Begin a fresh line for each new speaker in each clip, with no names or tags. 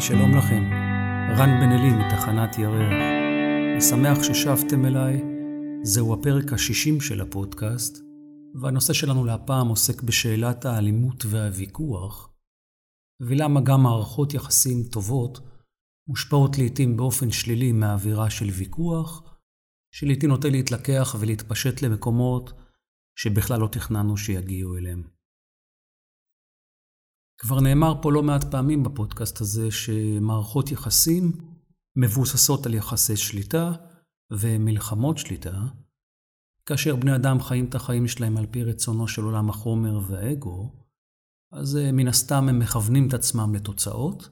שלום לכם. רן בן אלי מתחנת ירח. אני שמח ששבתם אליי. זהו הפרק השישים של הפודקאסט, והנושא שלנו להפעם עוסק בשאלת האלימות והוויכוח, ולמה גם מערכות יחסים טובות מושפעות לעתים באופן שלילי מהאווירה של ויכוח, שלעתים נוטה להתלקח ולהתפשט למקומות שבכלל לא תכננו שיגיעו אליהם. כבר נאמר פה לא מעט פעמים בפודקאסט הזה שמערכות יחסים מבוססות על יחסי שליטה ומלחמות שליטה, כאשר בני אדם חיים את החיים שלהם על פי רצונו של עולם החומר והאגו, אז אה, מן הסתם הם מכוונים את עצמם לתוצאות,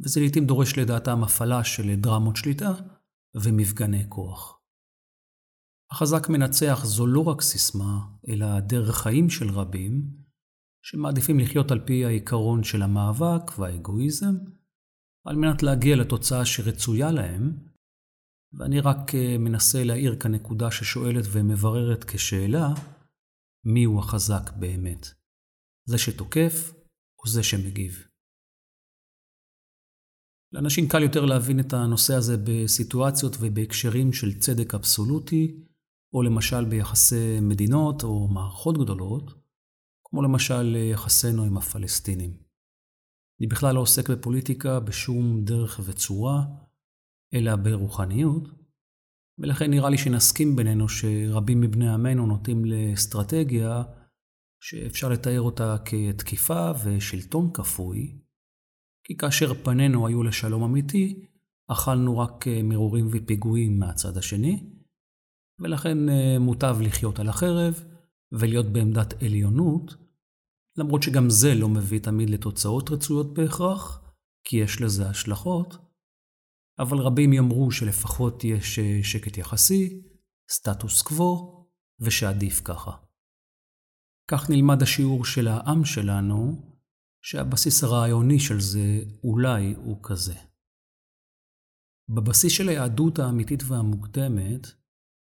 וזה לעיתים דורש לדעתם הפעלה של דרמות שליטה ומפגני כוח. החזק מנצח זו לא רק סיסמה, אלא דרך חיים של רבים, שמעדיפים לחיות על פי העיקרון של המאבק והאגואיזם, על מנת להגיע לתוצאה שרצויה להם, ואני רק אה, מנסה להעיר כאן נקודה ששואלת ומבררת כשאלה, הוא החזק באמת? זה שתוקף או זה שמגיב? לאנשים קל יותר להבין את הנושא הזה בסיטואציות ובהקשרים של צדק אבסולוטי, או למשל ביחסי מדינות או מערכות גדולות, כמו למשל יחסינו עם הפלסטינים. אני בכלל לא עוסק בפוליטיקה בשום דרך וצורה, אלא ברוחניות, ולכן נראה לי שנסכים בינינו שרבים מבני עמנו נוטים לאסטרטגיה שאפשר לתאר אותה כתקיפה ושלטון כפוי, כי כאשר פנינו היו לשלום אמיתי, אכלנו רק מרורים ופיגועים מהצד השני, ולכן אה, מוטב לחיות על החרב ולהיות בעמדת עליונות, למרות שגם זה לא מביא תמיד לתוצאות רצויות בהכרח, כי יש לזה השלכות, אבל רבים יאמרו שלפחות יש אה, שקט יחסי, סטטוס קוו, ושעדיף ככה. כך נלמד השיעור של העם שלנו, שהבסיס הרעיוני של זה אולי הוא כזה. בבסיס של היהדות האמיתית והמוקדמת,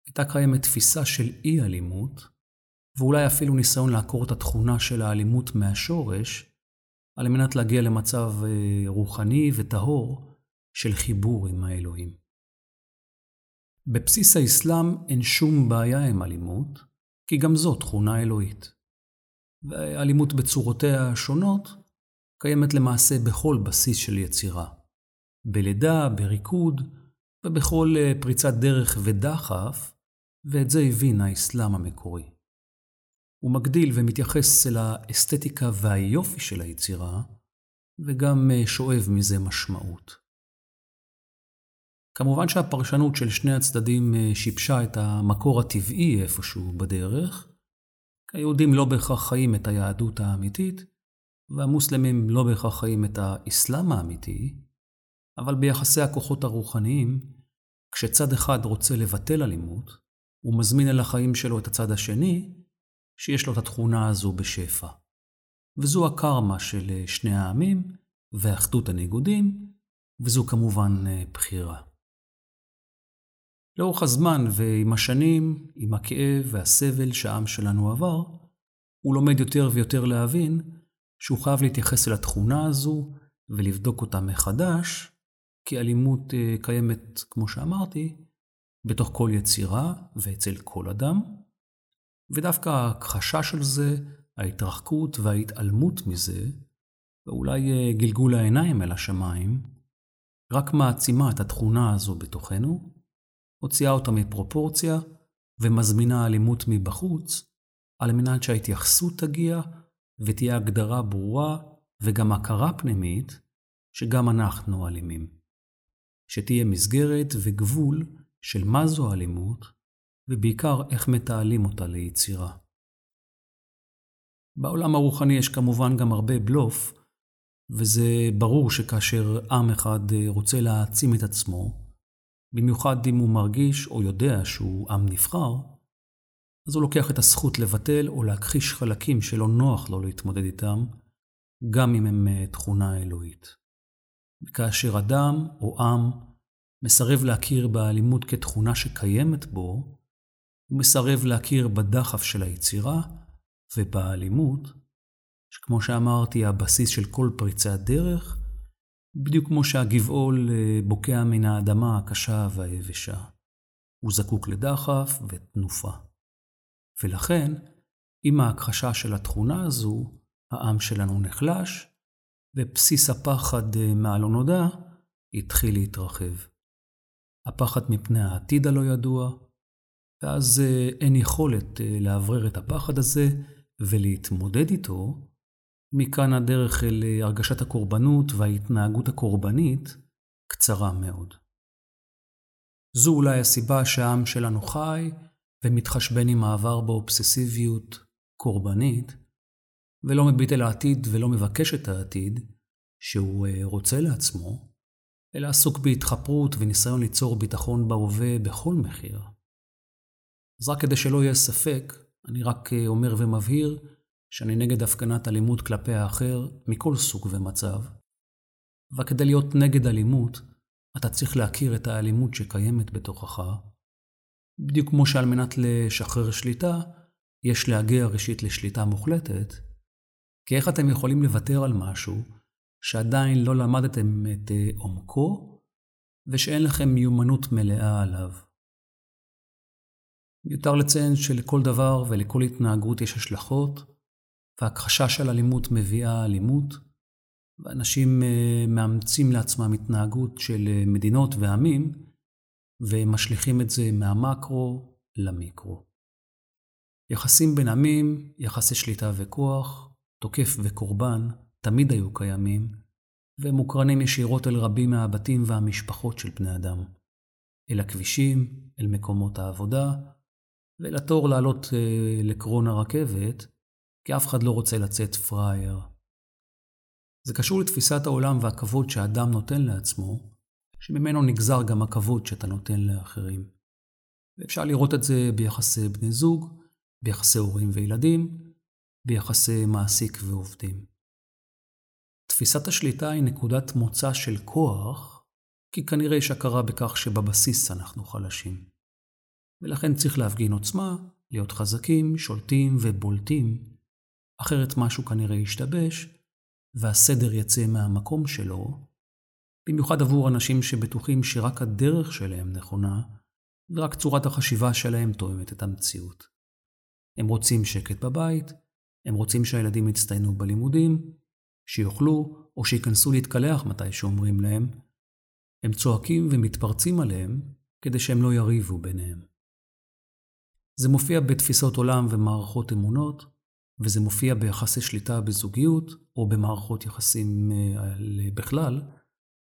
הייתה קיימת תפיסה של אי-אלימות, ואולי אפילו ניסיון לעקור את התכונה של האלימות מהשורש, על מנת להגיע למצב אה, רוחני וטהור של חיבור עם האלוהים. בבסיס האסלאם אין שום בעיה עם אלימות, כי גם זו תכונה אלוהית. ואלימות בצורותיה השונות קיימת למעשה בכל בסיס של יצירה. בלידה, בריקוד ובכל אה, פריצת דרך ודחף, ואת זה הבין האסלאם המקורי. הוא מגדיל ומתייחס אל האסתטיקה והיופי של היצירה, וגם אה, שואב מזה משמעות. כמובן שהפרשנות של שני הצדדים אה, שיבשה את המקור הטבעי איפשהו בדרך, כי היהודים לא בהכרח חיים את היהדות האמיתית, והמוסלמים לא בהכרח חיים את האסלאם האמיתי, אבל ביחסי הכוחות הרוחניים, כשצד אחד רוצה לבטל אלימות, הוא מזמין אל החיים שלו את הצד השני, שיש לו את התכונה הזו בשפע. וזו הקרמה של אה, שני העמים ואחדות הניגודים, וזו כמובן אה, בחירה. לאורך הזמן ועם השנים, עם הכאב והסבל שהעם שלנו עבר, הוא לומד יותר ויותר להבין שהוא חייב להתייחס אל התכונה הזו ולבדוק אותה מחדש, כי אלימות אה, קיימת, כמו שאמרתי, בתוך כל יצירה ואצל כל אדם, ודווקא ההכחשה של זה, ההתרחקות וההתעלמות מזה, ואולי אה, גלגול העיניים אל השמיים, רק מעצימה את התכונה הזו בתוכנו, הוציאה אותה מפרופורציה ומזמינה אלימות מבחוץ, על מנת שההתייחסות תגיע ותהיה הגדרה ברורה וגם הכרה פנימית שגם אנחנו אלימים. שתהיה מסגרת וגבול של מה זו אלימות ובעיקר איך מתעלים אותה ליצירה. בעולם הרוחני יש כמובן גם הרבה בלוף, וזה ברור שכאשר עם אחד רוצה להעצים את עצמו, במיוחד אם הוא מרגיש או יודע שהוא עם נבחר, אז הוא לוקח את הזכות לבטל או להכחיש חלקים שלא נוח לו להתמודד איתם, גם אם הם אה, תכונה אלוהית. וכאשר אדם או עם מסרב להכיר באלימות כתכונה שקיימת בו, הוא מסרב להכיר בדחף של היצירה ובאלימות, שכמו שאמרתי, הבסיס של כל פריצת דרך, בדיוק כמו שהגבעול אה, בוקע מן האדמה הקשה והיבשה. הוא זקוק לדחף ותנופה. ולכן, עם ההכחשה של התכונה הזו, העם שלנו נחלש, ובסיס הפחד אה, מהלא נודע התחיל להתרחב. הפחד מפני העתיד הלא ידוע, ואז אה, אין יכולת אה, לאוורר את הפחד הזה ולהתמודד איתו. מכאן הדרך אל הרגשת הקורבנות וההתנהגות הקורבנית קצרה מאוד. זו אולי הסיבה שהעם שלנו חי ומתחשבן עם העבר באובססיביות קורבנית, ולא מביט אל העתיד ולא מבקש את העתיד שהוא אה, רוצה לעצמו, אלא עסוק בהתחפרות וניסיון ליצור ביטחון בהווה בכל מחיר. אז רק כדי שלא יהיה ספק, אני רק אה, אומר ומבהיר שאני נגד הפגנת אלימות כלפי האחר מכל סוג ומצב, וכדי להיות נגד אלימות, אתה צריך להכיר את האלימות שקיימת בתוכך, בדיוק כמו שעל מנת לשחרר שליטה, יש להגיע ראשית לשליטה מוחלטת, כי איך אתם יכולים לוותר על משהו שעדיין לא למדתם את אה, עומקו, ושאין לכם מיומנות מלאה עליו? מיותר לציין שלכל דבר ולכל התנהגות יש השלכות, והכחשה של אלימות מביאה אלימות, ואנשים אה, מאמצים לעצמם התנהגות של אה, מדינות ועמים, ומשליכים את זה מהמקרו למיקרו. יחסים בין עמים, יחסי שליטה וכוח, תוקף וקורבן, תמיד היו קיימים, והם מוקרנים ישירות אל רבים מהבתים והמשפחות של בני אדם. אל הכבישים, אל מקומות העבודה, ואל התור לעלות אה, לקרון הרכבת, כי אף אחד לא רוצה לצאת פראייר. זה קשור לתפיסת העולם והכבוד שאדם נותן לעצמו, שממנו נגזר גם הכבוד שאתה נותן לאחרים. ואפשר לראות את זה ביחסי בני זוג, ביחסי הורים וילדים, ביחסי מעסיק ועובדים. תפיסת השליטה היא נקודת מוצא של כוח, כי כנראה יש הכרה בכך שבבסיס אנחנו חלשים. ולכן צריך להפגין עוצמה, להיות חזקים, שולטים ובולטים, אחרת משהו כנראה ישתבש, והסדר יצא מהמקום שלו, במיוחד עבור אנשים שבטוחים שרק הדרך שלהם נכונה, ורק צורת החשיבה שלהם תואמת את המציאות. הם רוצים שקט בבית, הם רוצים שהילדים יצטיינו בלימודים, שיאכלו או שייכנסו להתקלח מתי שאומרים להם. הם צועקים ומתפרצים עליהם כדי שהם לא יריבו ביניהם. זה מופיע בתפיסות עולם ומערכות אמונות, וזה מופיע ביחסי שליטה בזוגיות או במערכות יחסים אה, בכלל,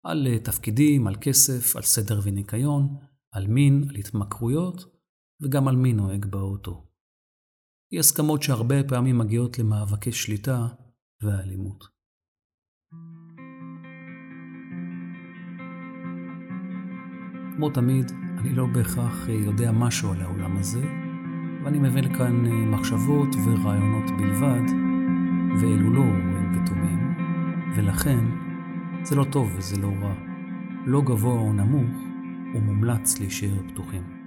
על אה, תפקידים, על כסף, על סדר וניקיון, על מין, על התמכרויות, וגם על מי נוהג באוטו. היא הסכמות שהרבה פעמים מגיעות למאבקי שליטה ואלימות. כמו תמיד, אני לא בהכרח יודע משהו על העולם הזה, ואני מביא לכאן אה, מחשבות ורעיונות בלבד, ואלו לא רואים ותומים, ולכן זה לא טוב וזה לא רע. לא גבוה או נמוך, ומומלץ להישאר פתוחים.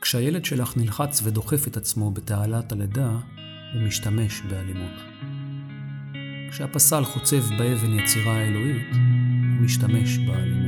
כשהילד שלך נלחץ ודוחף את עצמו בתעלת הלידה, הוא משתמש באלימות. כשהפסל חוצב באבן יצירה האלוהית, הוא משתמש באלימות.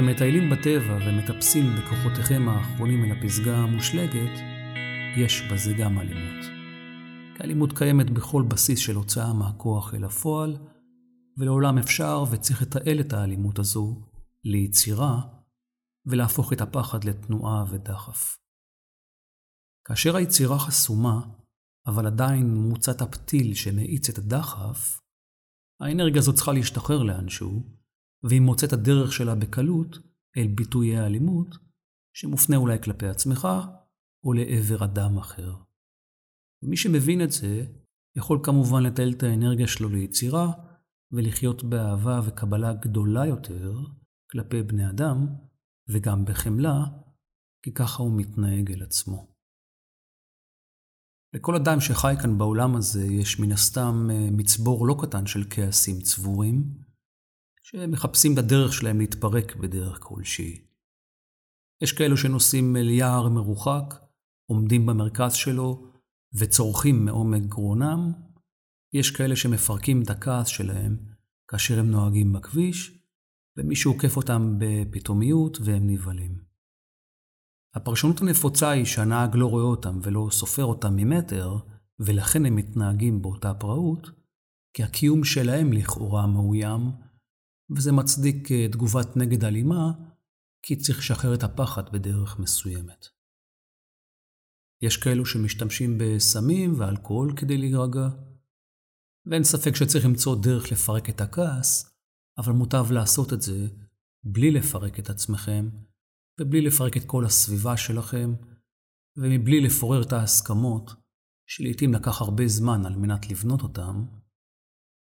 כשאתם מטיילים בטבע ומטפסים בכוחותיכם האחרונים אל הפסגה המושלגת, יש בזה גם אלימות. כי אלימות קיימת בכל בסיס של הוצאה מהכוח אל הפועל, ולעולם אפשר וצריך לתעל את האלימות הזו ליצירה ולהפוך את הפחד לתנועה ודחף. כאשר היצירה חסומה, אבל עדיין מוצת הפתיל שמאיץ את הדחף, האנרגיה הזו צריכה להשתחרר לאנשהו, והיא מוצאת הדרך שלה בקלות אל ביטויי האלימות, שמופנה אולי כלפי עצמך או לעבר אדם אחר. ומי שמבין את זה, יכול כמובן לטייל את האנרגיה שלו ליצירה ולחיות באהבה וקבלה גדולה יותר כלפי בני אדם, וגם בחמלה, כי ככה הוא מתנהג אל עצמו. לכל אדם שחי כאן בעולם הזה יש מן הסתם אה, מצבור לא קטן של כעסים צבורים, שמחפשים בדרך שלהם להתפרק בדרך כלשהי. יש כאלו שנוסעים אל יער מרוחק, עומדים במרכז שלו וצורכים מעומק גרונם. יש כאלה שמפרקים את הכעס שלהם כאשר הם נוהגים בכביש, ומישהו עוקף אותם בפתאומיות והם נבהלים. הפרשנות הנפוצה היא שהנהג לא רואה אותם ולא סופר אותם ממטר, ולכן הם מתנהגים באותה פראות, כי הקיום שלהם לכאורה מאוים, וזה מצדיק אה, תגובת נגד אלימה, כי צריך לשחרר את הפחד בדרך מסוימת. יש כאלו שמשתמשים בסמים ואלכוהול כדי להירגע, ואין ספק שצריך למצוא דרך לפרק את הכעס, אבל מוטב לעשות את זה בלי לפרק את עצמכם, ובלי לפרק את כל הסביבה שלכם, ומבלי לפורר את ההסכמות, שלעיתים לקח הרבה זמן על מנת לבנות אותם,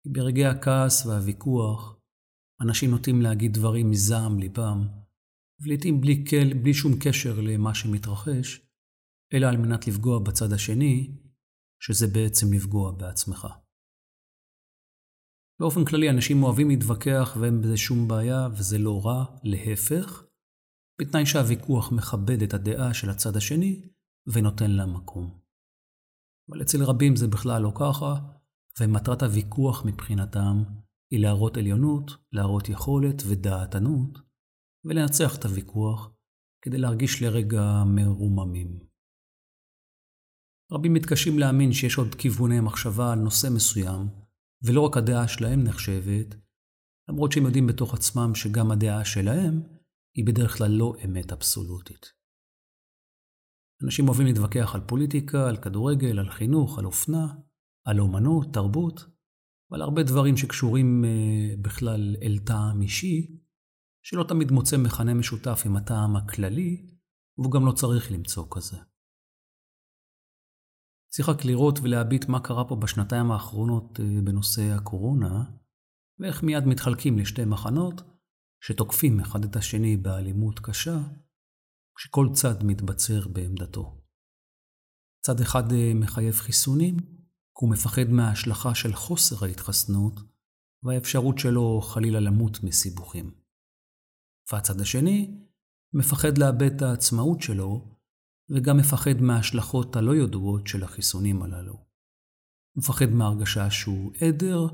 כי ברגעי הכעס והוויכוח, אנשים נוטים להגיד דברים מזעם ליבם, ולעיתים בלי, בלי שום קשר למה שמתרחש, אלא על מנת לפגוע בצד השני, שזה בעצם לפגוע בעצמך. באופן כללי, אנשים אוהבים להתווכח ואין בזה שום בעיה, וזה לא רע, להפך, בתנאי שהוויכוח מכבד את הדעה של הצד השני ונותן לה מקום. אבל אצל רבים זה בכלל לא ככה, ומטרת הוויכוח מבחינתם היא להראות עליונות, להראות יכולת ודעתנות, ולנצח את הוויכוח כדי להרגיש לרגע מרוממים. רבים מתקשים להאמין שיש עוד כיווני מחשבה על נושא מסוים, ולא רק הדעה שלהם נחשבת, למרות שהם יודעים בתוך עצמם שגם הדעה שלהם היא בדרך כלל לא אמת אבסולוטית. אנשים אוהבים להתווכח על פוליטיקה, על כדורגל, על חינוך, על אופנה, על אומנות, תרבות, ועל הרבה דברים שקשורים uh, בכלל אל טעם אישי, שלא תמיד מוצא מכנה משותף עם הטעם הכללי, והוא גם לא צריך למצוא כזה. צריך רק לראות ולהביט מה קרה פה בשנתיים האחרונות uh, בנושא הקורונה, ואיך מיד מתחלקים לשתי מחנות, שתוקפים אחד את השני באלימות קשה, כשכל צד מתבצר בעמדתו. צד אחד אה, מחייב חיסונים, הוא מפחד מההשלכה של חוסר ההתחסנות והאפשרות שלו חלילה למות מסיבוכים. והצד השני מפחד לאבד את העצמאות שלו, וגם מפחד מההשלכות הלא ידועות של החיסונים הללו. הוא מפחד מהרגשה שהוא עדר,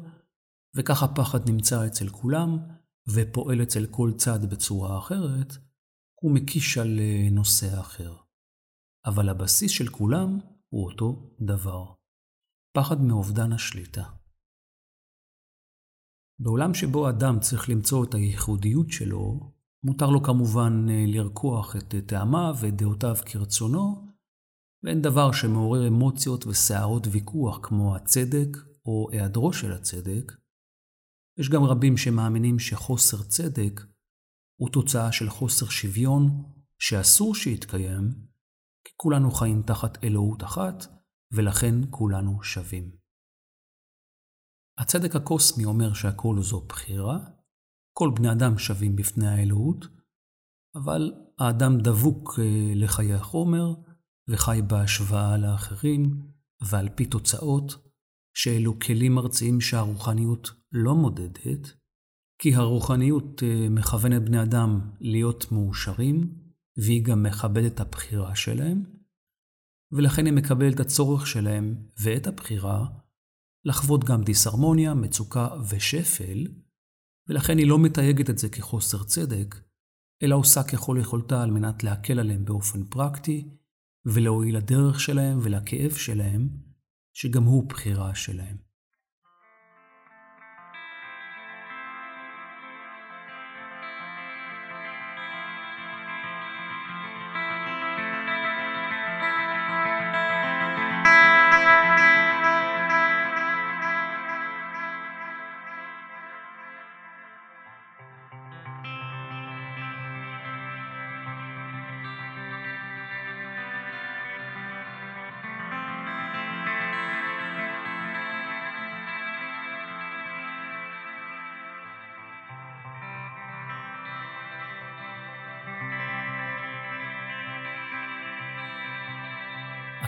וכך הפחד נמצא אצל כולם, ופועל אצל כל צד בצורה אחרת, הוא מקיש על אה, נושא אחר. אבל הבסיס של כולם הוא אותו דבר. פחד מאובדן השליטה. בעולם שבו אדם צריך למצוא את הייחודיות שלו, מותר לו כמובן אה, לרקוח את טעמיו ואת דעותיו כרצונו, ואין דבר שמעורר אמוציות וסערות ויכוח כמו הצדק או היעדרו של הצדק, יש גם רבים שמאמינים שחוסר צדק הוא תוצאה של חוסר שוויון שאסור שיתקיים, כי כולנו חיים תחת אלוהות אחת, ולכן כולנו שווים. הצדק הקוסמי אומר שהכל זו בחירה, כל בני אדם שווים בפני האלוהות, אבל האדם דבוק אה, לחיי החומר וחי בהשוואה לאחרים ועל פי תוצאות שאלו כלים ארציים שהרוחניות לא מודדת, כי הרוחניות אה, מכוונת בני אדם להיות מאושרים, והיא גם מכבדת את הבחירה שלהם, ולכן היא מקבלת את הצורך שלהם ואת הבחירה לחוות גם דיסהרמוניה, מצוקה ושפל, ולכן היא לא מתייגת את זה כחוסר צדק, אלא עושה ככל יכולתה על מנת להקל עליהם באופן פרקטי, ולהועיל לדרך שלהם ולכאב שלהם, שגם הוא בחירה שלהם.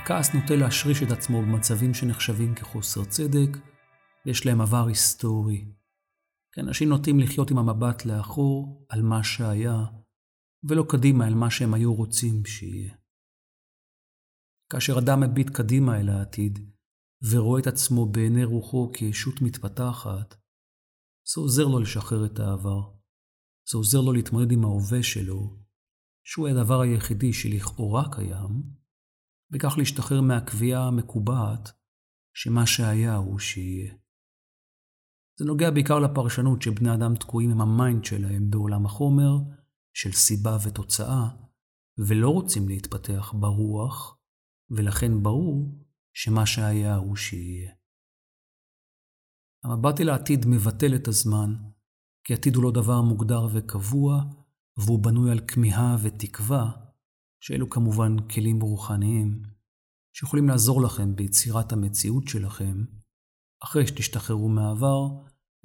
הכעס נוטה להשריש את עצמו במצבים שנחשבים כחוסר צדק, ויש להם עבר היסטורי. כי אנשים נוטים לחיות עם המבט לאחור על מה שהיה, ולא קדימה אל מה שהם היו רוצים שיהיה. כאשר אדם מביט קדימה אל העתיד, ורואה את עצמו בעיני רוחו כישות מתפתחת, זה עוזר לו לשחרר את העבר. זה עוזר לו להתמודד עם ההווה שלו, שהוא הדבר היחידי שלכאורה קיים, וכך להשתחרר מהקביעה המקובעת שמה שהיה הוא שיהיה. זה נוגע בעיקר לפרשנות שבני אדם תקועים עם ה mind שלהם בעולם החומר, של סיבה ותוצאה, ולא רוצים להתפתח ברוח, ולכן ברור שמה שהיה הוא שיהיה. המבט אל העתיד מבטל את הזמן, כי עתיד הוא לא דבר מוגדר וקבוע, והוא בנוי על כמיהה ותקווה, שאלו כמובן כלים רוחניים, שיכולים לעזור לכם ביצירת המציאות שלכם, אחרי שתשתחררו מהעבר,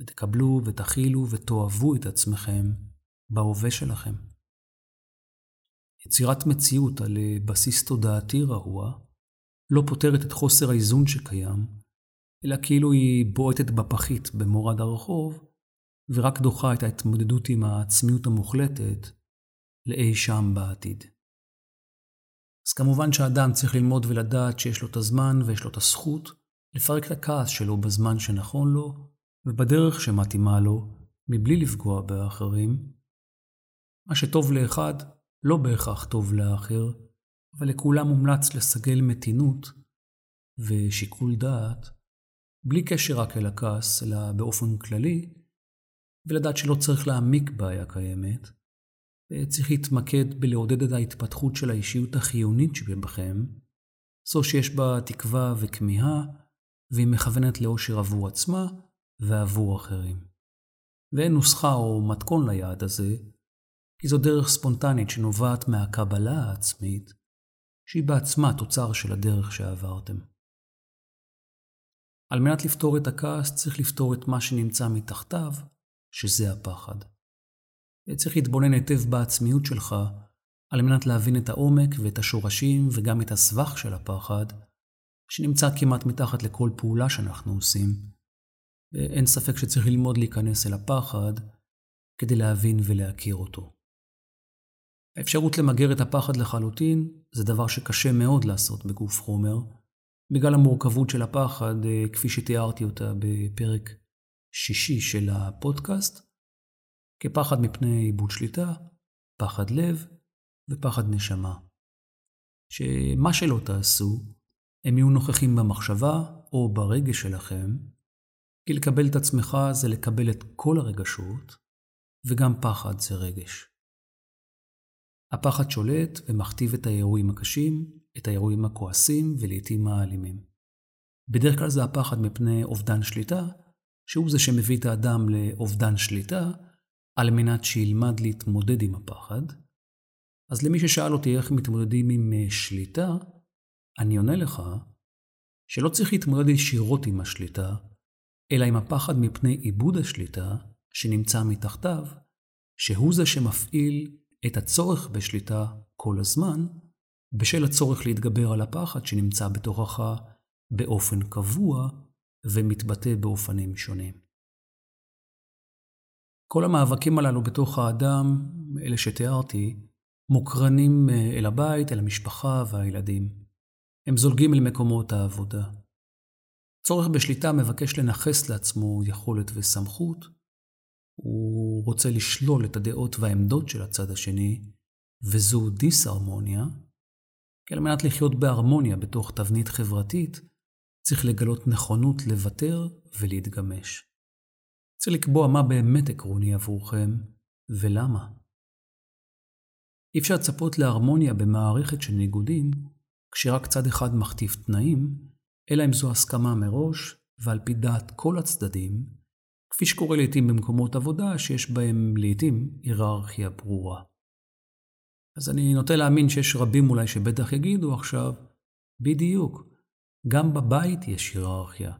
ותקבלו ותכילו ותאהבו את עצמכם בהווה שלכם. יצירת מציאות על בסיס תודעתי רעוע לא פותרת את חוסר האיזון שקיים, אלא כאילו היא בועטת בפחית במורד הרחוב, ורק דוחה את ההתמודדות עם העצמיות המוחלטת לאי שם בעתיד. אז כמובן שהאדם צריך ללמוד ולדעת שיש לו את הזמן ויש לו את הזכות לפרק את הכעס שלו בזמן שנכון לו ובדרך שמתאימה לו, מבלי לפגוע באחרים. מה שטוב לאחד לא בהכרח טוב לאחר, אבל לכולם מומלץ לסגל מתינות ושיקול דעת, בלי קשר רק אל הכעס, אלא באופן כללי, ולדעת שלא צריך להעמיק בעיה קיימת, וצריך להתמקד בלעודד את ההתפתחות של האישיות החיונית שבכם, זו שיש בה תקווה וכמיהה, והיא מכוונת לאושר עבור עצמה ועבור אחרים. ואין נוסחה או מתכון ליעד הזה, כי זו דרך ספונטנית שנובעת מהקבלה העצמית, שהיא בעצמה תוצר של הדרך שעברתם. על מנת לפתור את הכעס צריך לפתור את מה שנמצא מתחתיו, שזה הפחד. צריך להתבונן היטב בעצמיות שלך, על מנת להבין את העומק ואת השורשים וגם את הסבך של הפחד, שנמצא כמעט מתחת לכל פעולה שאנחנו עושים. ואין ספק שצריך ללמוד להיכנס אל הפחד כדי להבין ולהכיר אותו. האפשרות למגר את הפחד לחלוטין זה דבר שקשה מאוד לעשות בגוף חומר, בגלל המורכבות של הפחד, אה, כפי שתיארתי אותה בפרק שישי של הפודקאסט, כפחד מפני איבוד שליטה, פחד לב ופחד נשמה. שמה שלא תעשו, הם יהיו נוכחים במחשבה או ברגש שלכם, כי לקבל את עצמך זה לקבל את כל הרגשות, וגם פחד זה רגש. הפחד שולט ומכתיב את האירועים הקשים, את האירועים הכועסים ולעיתים האלימים. בדרך כלל זה הפחד מפני אובדן שליטה, שהוא זה שמביא את האדם לאובדן שליטה, על מנת שילמד להתמודד עם הפחד. אז למי ששאל אותי איך מתמודדים עם אה, שליטה, אני עונה לך שלא צריך להתמודד ישירות עם השליטה, אלא עם הפחד מפני איבוד השליטה שנמצא מתחתיו, שהוא זה שמפעיל את הצורך בשליטה כל הזמן, בשל הצורך להתגבר על הפחד שנמצא בתוכך באופן קבוע ומתבטא באופנים שונים. כל המאבקים הללו בתוך האדם, אלה שתיארתי, מוקרנים אה, אל הבית, אל המשפחה והילדים. הם זולגים אל מקומות העבודה. צורך בשליטה מבקש לנכס לעצמו יכולת וסמכות, הוא רוצה לשלול את הדעות והעמדות של הצד השני, וזו דיסהרמוניה, כי על מנת לחיות בהרמוניה בתוך תבנית חברתית, צריך לגלות נכונות לוותר ולהתגמש. צריך לקבוע מה באמת עקרוני עבורכם ולמה. אי אפשר לצפות להרמוניה במערכת של ניגודים כשרק צד אחד מכתיב תנאים, אלא אם זו הסכמה מראש ועל פי דעת כל הצדדים, כפי שקורה לעתים במקומות עבודה שיש בהם לעתים היררכיה ברורה. אז אני נוטה להאמין שיש רבים אולי שבטח יגידו עכשיו, בדיוק, גם בבית יש היררכיה,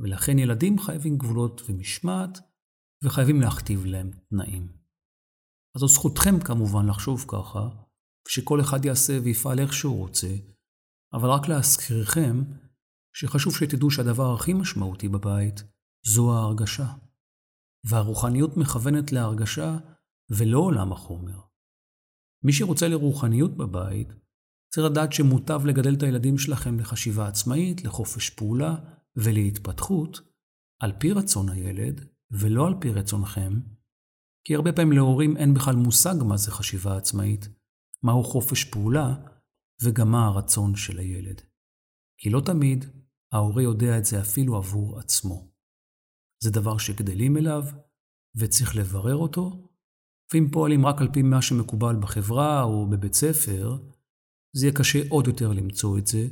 ולכן ילדים חייבים גבולות ומשמעת, וחייבים להכתיב להם תנאים. אז זו זכותכם כמובן לחשוב ככה, ושכל אחד יעשה ויפעל איך שהוא רוצה, אבל רק להזכירכם שחשוב שתדעו שהדבר הכי משמעותי בבית זו ההרגשה. והרוחניות מכוונת להרגשה ולא עולם החומר. מי שרוצה לרוחניות בבית, צריך לדעת שמוטב לגדל את הילדים שלכם לחשיבה עצמאית, לחופש פעולה ולהתפתחות, על פי רצון הילד ולא על פי רצונכם, כי הרבה פעמים להורים אין בכלל מושג מה זה חשיבה עצמאית, מהו חופש פעולה וגם מה הרצון של הילד. כי לא תמיד ההורה יודע את זה אפילו עבור עצמו. זה דבר שגדלים אליו וצריך לברר אותו, ואם פועלים רק על פי מה שמקובל בחברה או בבית ספר, זה יהיה קשה עוד יותר למצוא את זה,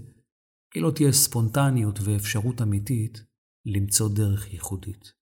כי לא תהיה ספונטניות ואפשרות אמיתית למצוא דרך ייחודית.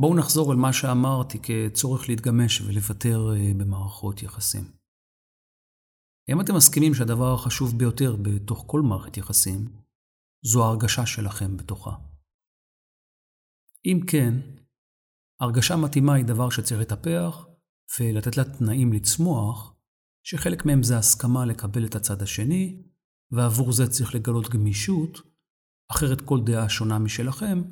בואו נחזור אל מה שאמרתי כצורך להתגמש ולוותר אה, במערכות יחסים. אם אתם מסכימים שהדבר החשוב ביותר בתוך כל מערכת יחסים, זו ההרגשה שלכם בתוכה. אם כן, הרגשה מתאימה היא דבר שצריך לטפח ולתת לה תנאים לצמוח, שחלק מהם זה הסכמה לקבל את הצד השני, ועבור זה צריך לגלות גמישות, אחרת כל דעה שונה משלכם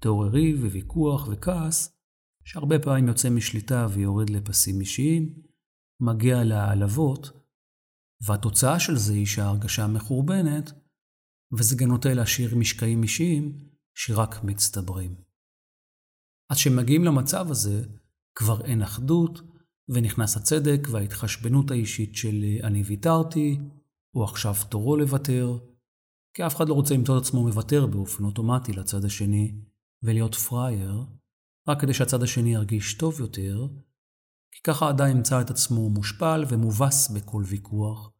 תעורר ריב וויכוח וכעס, שהרבה פעמים יוצא משליטה ויורד לפסים אישיים, מגיע להעלבות, והתוצאה של זה היא שההרגשה מחורבנת, וזה גם נוטה להשאיר משקעים אישיים שרק מצטברים. עד שמגיעים למצב הזה, כבר אין אחדות, ונכנס הצדק וההתחשבנות האישית של אני ויתרתי, או עכשיו תורו לוותר, כי אף אחד לא רוצה למצוא את עצמו מוותר באופן אוטומטי לצד השני, ולהיות פראייר, רק כדי שהצד השני ירגיש טוב יותר, כי ככה האדם ימצא את עצמו מושפל ומובס בכל ויכוח,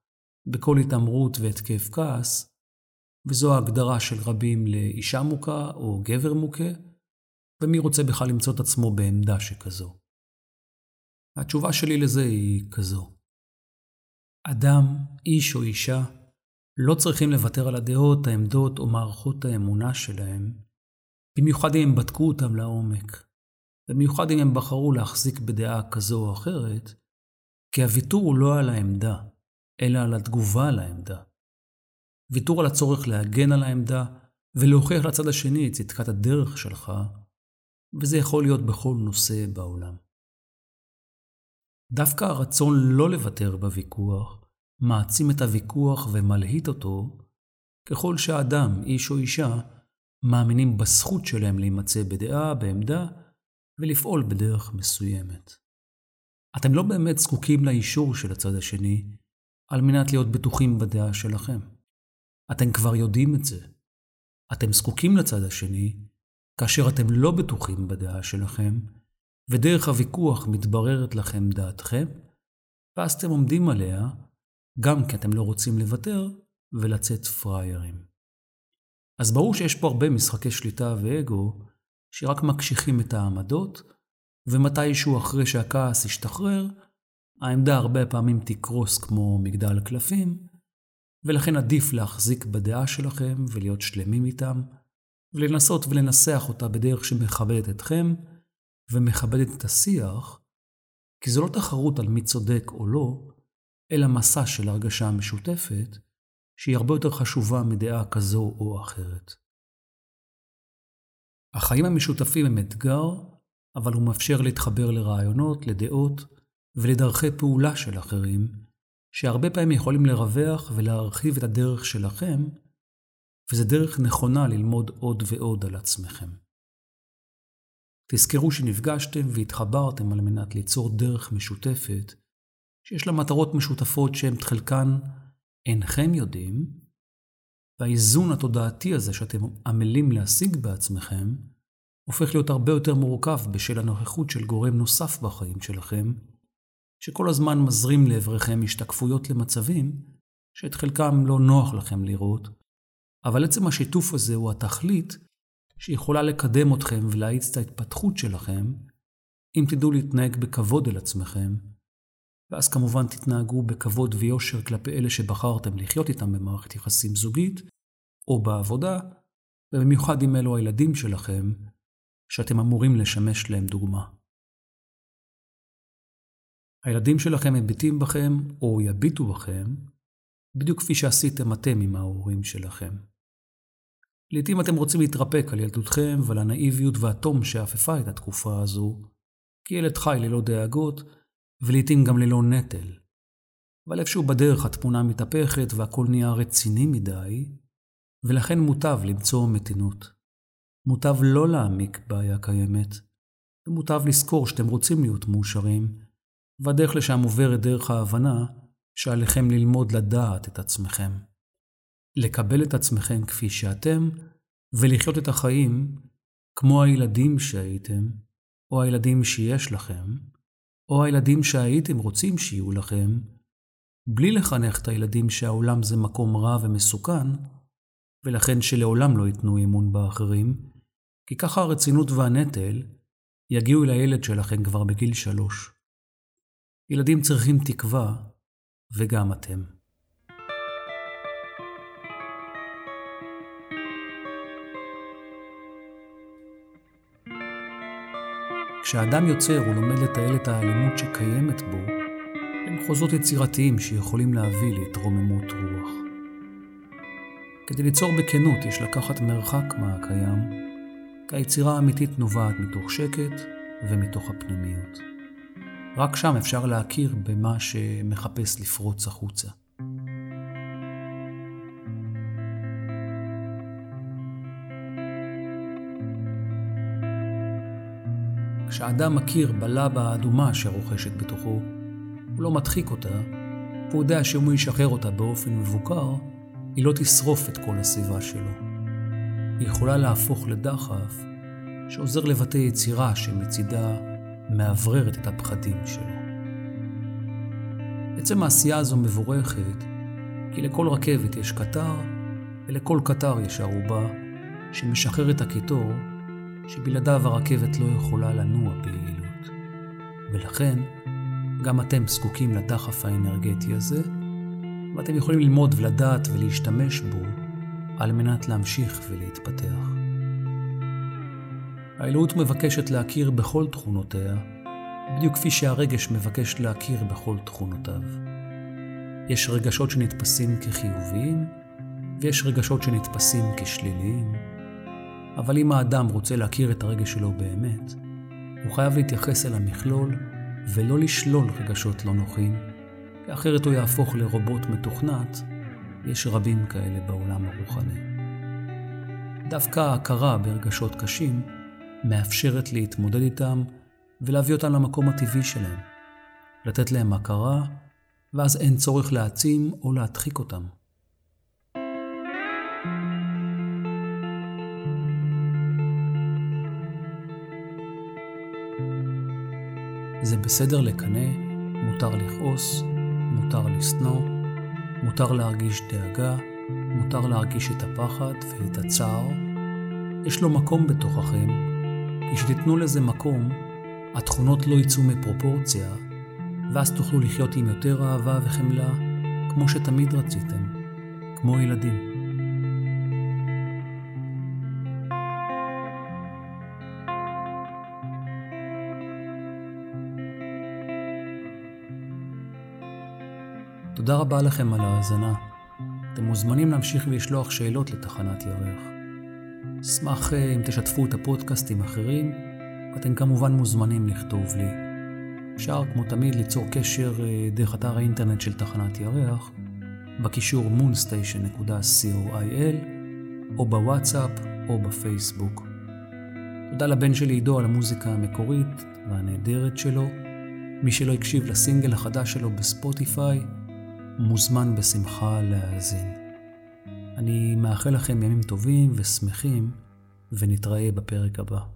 בכל התעמרות והתקף כעס, וזו ההגדרה של רבים לאישה מוכה או גבר מוכה, ומי רוצה בכלל למצוא את עצמו בעמדה שכזו. התשובה שלי לזה היא כזו. אדם, איש או אישה, לא צריכים לוותר על הדעות, העמדות או מערכות האמונה שלהם, במיוחד אם הם בדקו אותם לעומק, במיוחד אם הם בחרו להחזיק בדעה כזו או אחרת, כי הוויתור הוא לא על העמדה, אלא על התגובה על העמדה. ויתור על הצורך להגן על העמדה ולהוכיח לצד השני את צדקת הדרך שלך, וזה יכול להיות בכל נושא בעולם. דווקא הרצון לא לוותר בוויכוח מעצים את הוויכוח ומלהיט אותו, ככל שהאדם, איש או אישה, מאמינים בזכות שלהם להימצא בדעה, בעמדה, ולפעול בדרך מסוימת. אתם לא באמת זקוקים לאישור של הצד השני על מנת להיות בטוחים בדעה שלכם. אתם כבר יודעים את זה. אתם זקוקים לצד השני כאשר אתם לא בטוחים בדעה שלכם, ודרך הוויכוח מתבררת לכם דעתכם, ואז אתם עומדים עליה, גם כי אתם לא רוצים לוותר ולצאת פראיירים. אז ברור שיש פה הרבה משחקי שליטה ואגו, שרק מקשיחים את העמדות, ומתישהו אחרי שהכעס ישתחרר, העמדה הרבה פעמים תקרוס כמו מגדל קלפים, ולכן עדיף להחזיק בדעה שלכם ולהיות שלמים איתם, ולנסות ולנסח אותה בדרך שמכבדת אתכם ומכבדת את השיח, כי זו לא תחרות על מי צודק או לא, אלא מסע של הרגשה משותפת, שהיא הרבה יותר חשובה מדעה כזו או אחרת. החיים המשותפים הם אתגר, אבל הוא מאפשר להתחבר לרעיונות, לדעות ולדרכי פעולה של אחרים, שהרבה פעמים יכולים לרווח ולהרחיב את הדרך שלכם, וזו דרך נכונה ללמוד עוד ועוד על עצמכם. תזכרו שנפגשתם והתחברתם על מנת ליצור דרך משותפת, שיש לה מטרות משותפות את חלקן אינכם יודעים, והאיזון התודעתי הזה שאתם עמלים להשיג בעצמכם, הופך להיות הרבה יותר מורכב בשל הנוכחות של גורם נוסף בחיים שלכם, שכל הזמן מזרים לעבריכם השתקפויות למצבים שאת חלקם לא נוח לכם לראות, אבל עצם השיתוף הזה הוא התכלית שיכולה לקדם אתכם ולהאיץ את ההתפתחות שלכם, אם תדעו להתנהג בכבוד אל עצמכם, ואז כמובן תתנהגו בכבוד ויושר כלפי אלה שבחרתם לחיות איתם במערכת יחסים זוגית, או בעבודה, ובמיוחד עם אלו הילדים שלכם, שאתם אמורים לשמש להם דוגמה. הילדים שלכם מביטים בכם, או יביטו בכם, בדיוק כפי שעשיתם אתם עם ההורים שלכם. לעתים אתם רוצים להתרפק על ילדותכם ועל הנאיביות והתום שאפפה את התקופה הזו, כי ילד חי ללא דאגות, ולעתים גם ללא נטל. אבל איפשהו בדרך התמונה מתהפכת והכל נהיה רציני מדי, ולכן מוטב למצוא מתינות. מוטב לא להעמיק בעיה קיימת, ומוטב לזכור שאתם רוצים להיות מאושרים, והדרך לשם עוברת דרך ההבנה שעליכם ללמוד לדעת את עצמכם. לקבל את עצמכם כפי שאתם, ולחיות את החיים כמו הילדים שהייתם, או הילדים שיש לכם, או הילדים שהייתם רוצים שיהיו לכם, בלי לחנך את הילדים שהעולם זה מקום רע ומסוכן, ולכן שלעולם לא ייתנו אמון באחרים, כי ככה הרצינות והנטל יגיעו אל הילד שלכם כבר בגיל שלוש. ילדים צריכים תקווה, וגם אתם. כשאדם יוצר הוא לומד לתעל את האלימות שקיימת בו למחוזות יצירתיים שיכולים להביא להתרוממות רוח. כדי ליצור בכנות יש לקחת מרחק מהקיים, כי היצירה האמיתית נובעת מתוך שקט ומתוך הפנימיות. רק שם אפשר להכיר במה שמחפש לפרוץ החוצה. כשאדם מכיר בלבה האדומה שרוכשת בתוכו, הוא לא מדחיק אותה, והוא יודע שאם הוא ישחרר אותה באופן מבוקר, היא לא תשרוף את כל הסביבה שלו. היא יכולה להפוך לדחף שעוזר לבטא יצירה שמצידה מאווררת את הפחדים שלו. עצם העשייה הזו מבורכת, כי לכל רכבת יש קטר, ולכל קטר יש ערובה שמשחרר את הקיטור שבלעדיו הרכבת לא יכולה לנוע ביעילות. ולכן, גם אתם זקוקים לדחף האנרגטי הזה, ואתם יכולים ללמוד ולדעת ולהשתמש בו על מנת להמשיך ולהתפתח. האלוהות מבקשת להכיר בכל תכונותיה, בדיוק כפי שהרגש מבקש להכיר בכל תכונותיו. יש רגשות שנתפסים כחיוביים, ויש רגשות שנתפסים כשליליים, אבל אם האדם רוצה להכיר את הרגש שלו באמת, הוא חייב להתייחס אל המכלול ולא לשלול רגשות לא נוחים, כי אחרת הוא יהפוך לרובוט מתוכנת, יש רבים כאלה בעולם הרוחני. דווקא ההכרה ברגשות קשים מאפשרת להתמודד איתם ולהביא אותם למקום הטבעי שלהם, לתת להם הכרה, ואז אין צורך להעצים או להדחיק אותם. זה בסדר לקנא, מותר לכעוס, מותר לשנוא, מותר להרגיש דאגה, מותר להרגיש את הפחד ואת הצער. יש לו מקום בתוככם, כשתיתנו לזה מקום, התכונות לא יצאו מפרופורציה, ואז תוכלו לחיות עם יותר אהבה וחמלה, כמו שתמיד רציתם, כמו ילדים. תודה רבה לכם על ההאזנה. אתם מוזמנים להמשיך ולשלוח שאלות לתחנת ירח. אשמח אה, אם תשתפו את הפודקאסט עם אחרים, ואתם כמובן מוזמנים לכתוב לי. אפשר, כמו תמיד, ליצור קשר אה, דרך אתר האינטרנט של תחנת ירח, בקישור moonstation.coil, או בוואטסאפ או בפייסבוק. תודה לבן שלי עידו על המוזיקה המקורית והנהדרת שלו. מי שלא הקשיב לסינגל החדש שלו בספוטיפיי, מוזמן בשמחה להאזין. אני מאחל לכם ימים טובים ושמחים, ונתראה בפרק הבא.